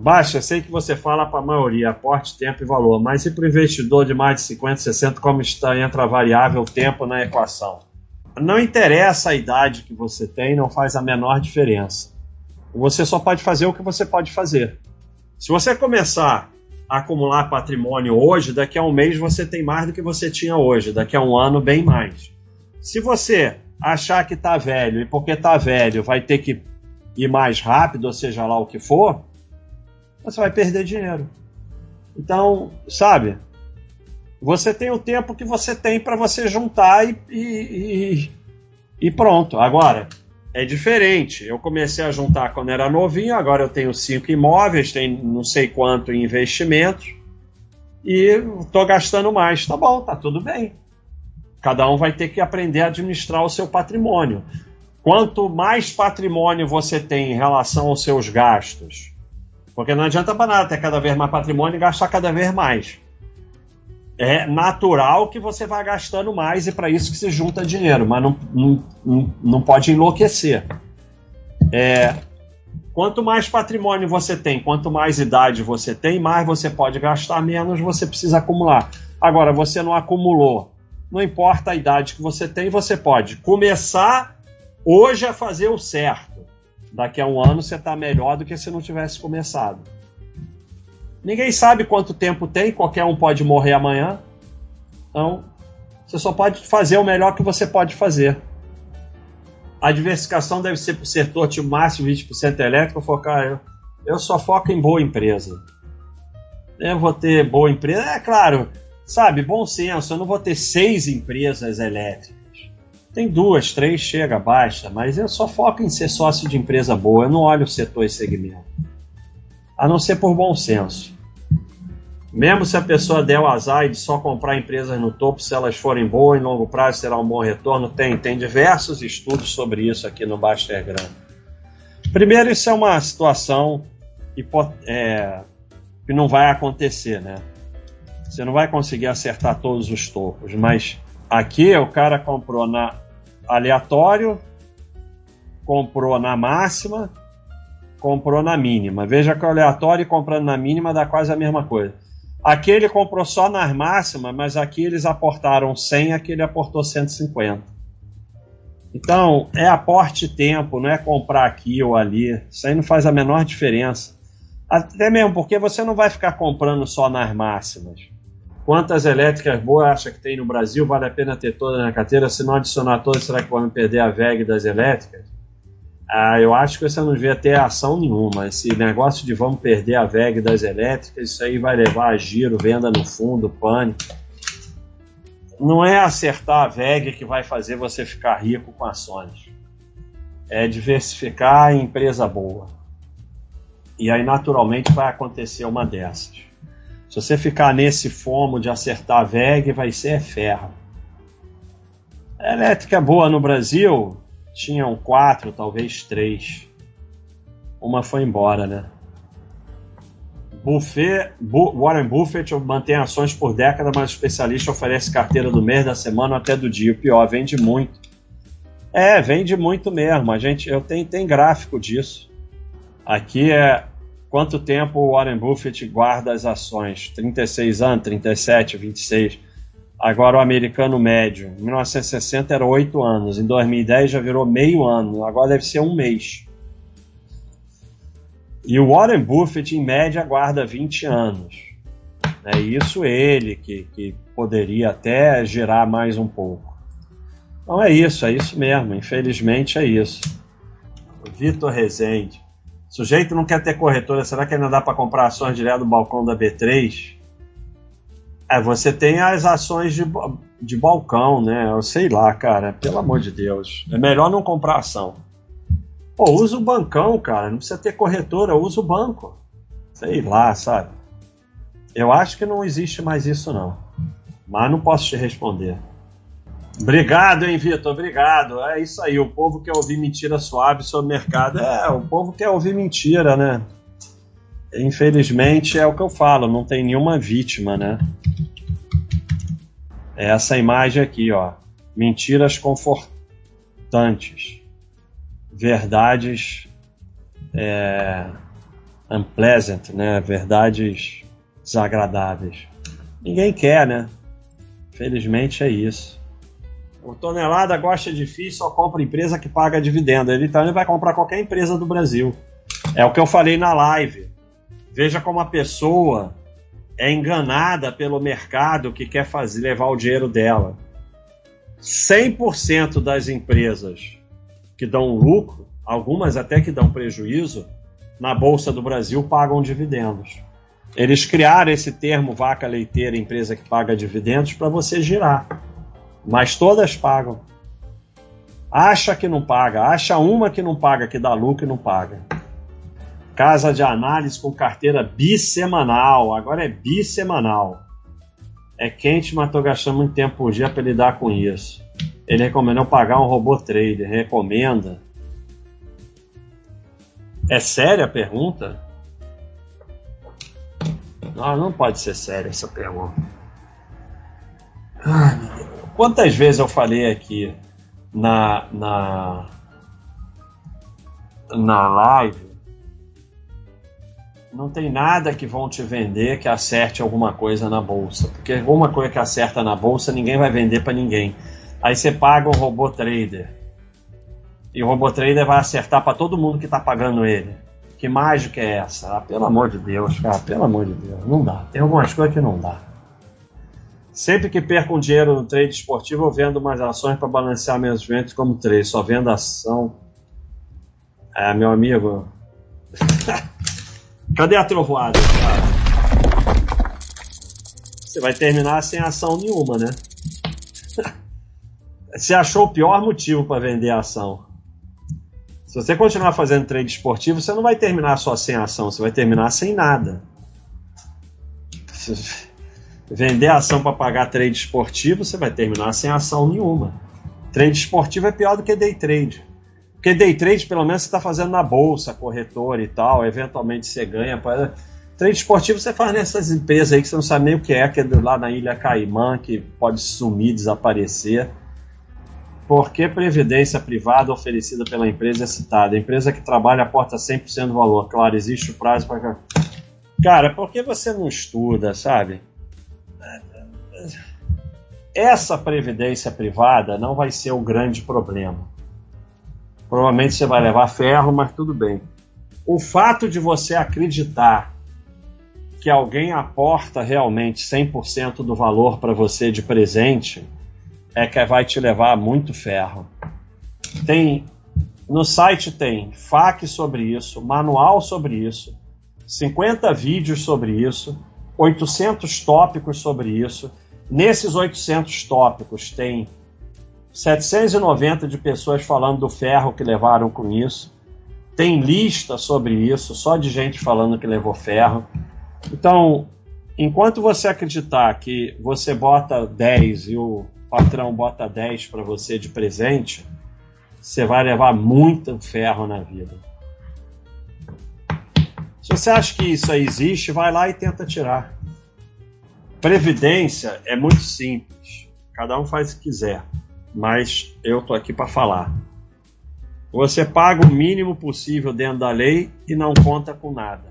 Baixa, sei que você fala para a maioria, aporte, tempo e valor, mas e para o investidor de mais de 50, 60, como está, entra a variável tempo na equação? Não interessa a idade que você tem, não faz a menor diferença. Você só pode fazer o que você pode fazer. Se você começar a acumular patrimônio hoje, daqui a um mês você tem mais do que você tinha hoje, daqui a um ano, bem mais. Se você achar que está velho e porque está velho vai ter que ir mais rápido, ou seja lá o que for, você vai perder dinheiro. Então, sabe? Você tem o tempo que você tem para você juntar e, e, e, pronto. Agora, é diferente. Eu comecei a juntar quando era novinho, agora eu tenho cinco imóveis, tenho não sei quanto em investimentos e estou gastando mais. Tá bom, tá tudo bem. Cada um vai ter que aprender a administrar o seu patrimônio. Quanto mais patrimônio você tem em relação aos seus gastos, porque não adianta para nada ter cada vez mais patrimônio e gastar cada vez mais. É natural que você vá gastando mais e para isso que se junta dinheiro, mas não, não, não pode enlouquecer. É, quanto mais patrimônio você tem, quanto mais idade você tem, mais você pode gastar, menos você precisa acumular. Agora, você não acumulou, não importa a idade que você tem, você pode começar hoje a fazer o certo daqui a um ano você está melhor do que se não tivesse começado. Ninguém sabe quanto tempo tem, qualquer um pode morrer amanhã. Então, você só pode fazer o melhor que você pode fazer. A diversificação deve ser para o setor tipo máximo 20% elétrico, focar. Eu, eu só foco em boa empresa. Eu vou ter boa empresa, é claro, sabe, bom senso, eu não vou ter seis empresas elétricas. Tem duas, três, chega, basta, mas eu só foco em ser sócio de empresa boa, eu não olho o setor e segmento. A não ser por bom senso. Mesmo se a pessoa der o azar de só comprar empresas no topo, se elas forem boas, em longo prazo será um bom retorno, tem, tem diversos estudos sobre isso aqui no Bastergram. Primeiro, isso é uma situação é, que não vai acontecer, né? Você não vai conseguir acertar todos os topos, mas Aqui o cara comprou na aleatório, comprou na máxima, comprou na mínima. Veja que o aleatório comprando na mínima dá quase a mesma coisa. Aqui ele comprou só nas máximas, mas aqui eles aportaram 100, aqui ele aportou 150. Então, é aporte tempo, não é comprar aqui ou ali. Isso aí não faz a menor diferença. Até mesmo porque você não vai ficar comprando só nas máximas. Quantas elétricas boas acha que tem no Brasil? Vale a pena ter todas na carteira? Se não adicionar todas, será que vamos perder a VEG das elétricas? Ah, eu acho que você não devia ter ação nenhuma. Esse negócio de vamos perder a VEG das elétricas, isso aí vai levar a giro, venda no fundo, pânico. Não é acertar a VEG que vai fazer você ficar rico com ações. É diversificar em empresa boa. E aí, naturalmente, vai acontecer uma dessas. Se você ficar nesse fomo de acertar a VEG, vai ser ferro. A elétrica boa no Brasil tinham quatro, talvez três. Uma foi embora, né? Buffet, Bu Warren Buffett mantém ações por década, mas o especialista oferece carteira do mês, da semana até do dia. O pior, vende muito. É, vende muito mesmo. A gente, eu tenho, tem gráfico disso. Aqui é Quanto tempo o Warren Buffett guarda as ações? 36 anos, 37, 26. Agora o americano médio. Em 1960 era 8 anos. Em 2010 já virou meio ano. Agora deve ser um mês. E o Warren Buffett, em média, guarda 20 anos. É isso ele que, que poderia até gerar mais um pouco. Então é isso, é isso mesmo. Infelizmente é isso. Vitor Rezende. Sujeito não quer ter corretora, será que ainda dá para comprar ações direto do balcão da B3? É, você tem as ações de, de balcão, né? Eu sei lá, cara, pelo amor de Deus. É melhor não comprar ação. Pô, usa o bancão, cara, não precisa ter corretora, usa o banco. Sei lá, sabe? Eu acho que não existe mais isso, não. Mas não posso te responder. Obrigado, hein, Vitor? Obrigado. É isso aí. O povo quer ouvir mentira suave sobre o mercado. É, o povo quer ouvir mentira, né? Infelizmente é o que eu falo, não tem nenhuma vítima, né? É essa imagem aqui, ó. Mentiras confortantes. Verdades é, unpleasant, né? Verdades desagradáveis. Ninguém quer, né? Felizmente é isso. O tonelada gosta de FII só compra empresa que paga dividendo. Ele também vai comprar qualquer empresa do Brasil. É o que eu falei na live. Veja como a pessoa é enganada pelo mercado que quer fazer levar o dinheiro dela. 100% das empresas que dão lucro, algumas até que dão prejuízo, na Bolsa do Brasil pagam dividendos. Eles criaram esse termo vaca leiteira, empresa que paga dividendos, para você girar. Mas todas pagam. Acha que não paga, acha uma que não paga, que dá lucro e não paga. Casa de análise com carteira bissemanal, agora é bissemanal. É quente, mas estou gastando muito tempo por dia para lidar com isso. Ele recomendou pagar um robô trader, recomenda. É séria a pergunta? Não, não pode ser séria essa pergunta. Ai, Quantas vezes eu falei aqui na, na, na live? Não tem nada que vão te vender que acerte alguma coisa na bolsa. Porque alguma coisa que acerta na bolsa ninguém vai vender para ninguém. Aí você paga um robô trader. E o robô trader vai acertar para todo mundo que está pagando ele. Que mágica é essa? Ah, pelo amor de Deus, cara, pelo amor de Deus. Não dá. Tem algumas coisas que não dá. Sempre que perco um dinheiro no trade esportivo, eu vendo umas ações para balancear meus ventos como trade. Só vendo ação. É, meu amigo. Cadê a trovoada? Cara? Você vai terminar sem ação nenhuma, né? Você achou o pior motivo para vender a ação. Se você continuar fazendo trade esportivo, você não vai terminar só sem ação, você vai terminar sem nada. Vender ação para pagar trade esportivo, você vai terminar sem ação nenhuma. Trade esportivo é pior do que day trade. Porque day trade, pelo menos, você está fazendo na bolsa, corretora e tal, eventualmente você ganha. Pra... Trade esportivo você faz nessas empresas aí que você não sabe nem o que é, que é lá na Ilha Caimã, que pode sumir, desaparecer. Por que previdência privada oferecida pela empresa é citada? Empresa que trabalha aporta 100% do valor. Claro, existe o prazo para. Cara, por que você não estuda, sabe? Essa previdência privada não vai ser o grande problema. Provavelmente você vai levar ferro, mas tudo bem. O fato de você acreditar que alguém aporta realmente 100% do valor para você de presente é que vai te levar muito ferro. Tem no site tem FAQ sobre isso, manual sobre isso, 50 vídeos sobre isso, 800 tópicos sobre isso. Nesses 800 tópicos tem 790 de pessoas falando do ferro que levaram com isso. Tem lista sobre isso, só de gente falando que levou ferro. Então, enquanto você acreditar que você bota 10 e o patrão bota 10 para você de presente, você vai levar muito ferro na vida. Se você acha que isso aí existe, vai lá e tenta tirar. Previdência é muito simples. Cada um faz o que quiser. Mas eu tô aqui para falar. Você paga o mínimo possível dentro da lei e não conta com nada.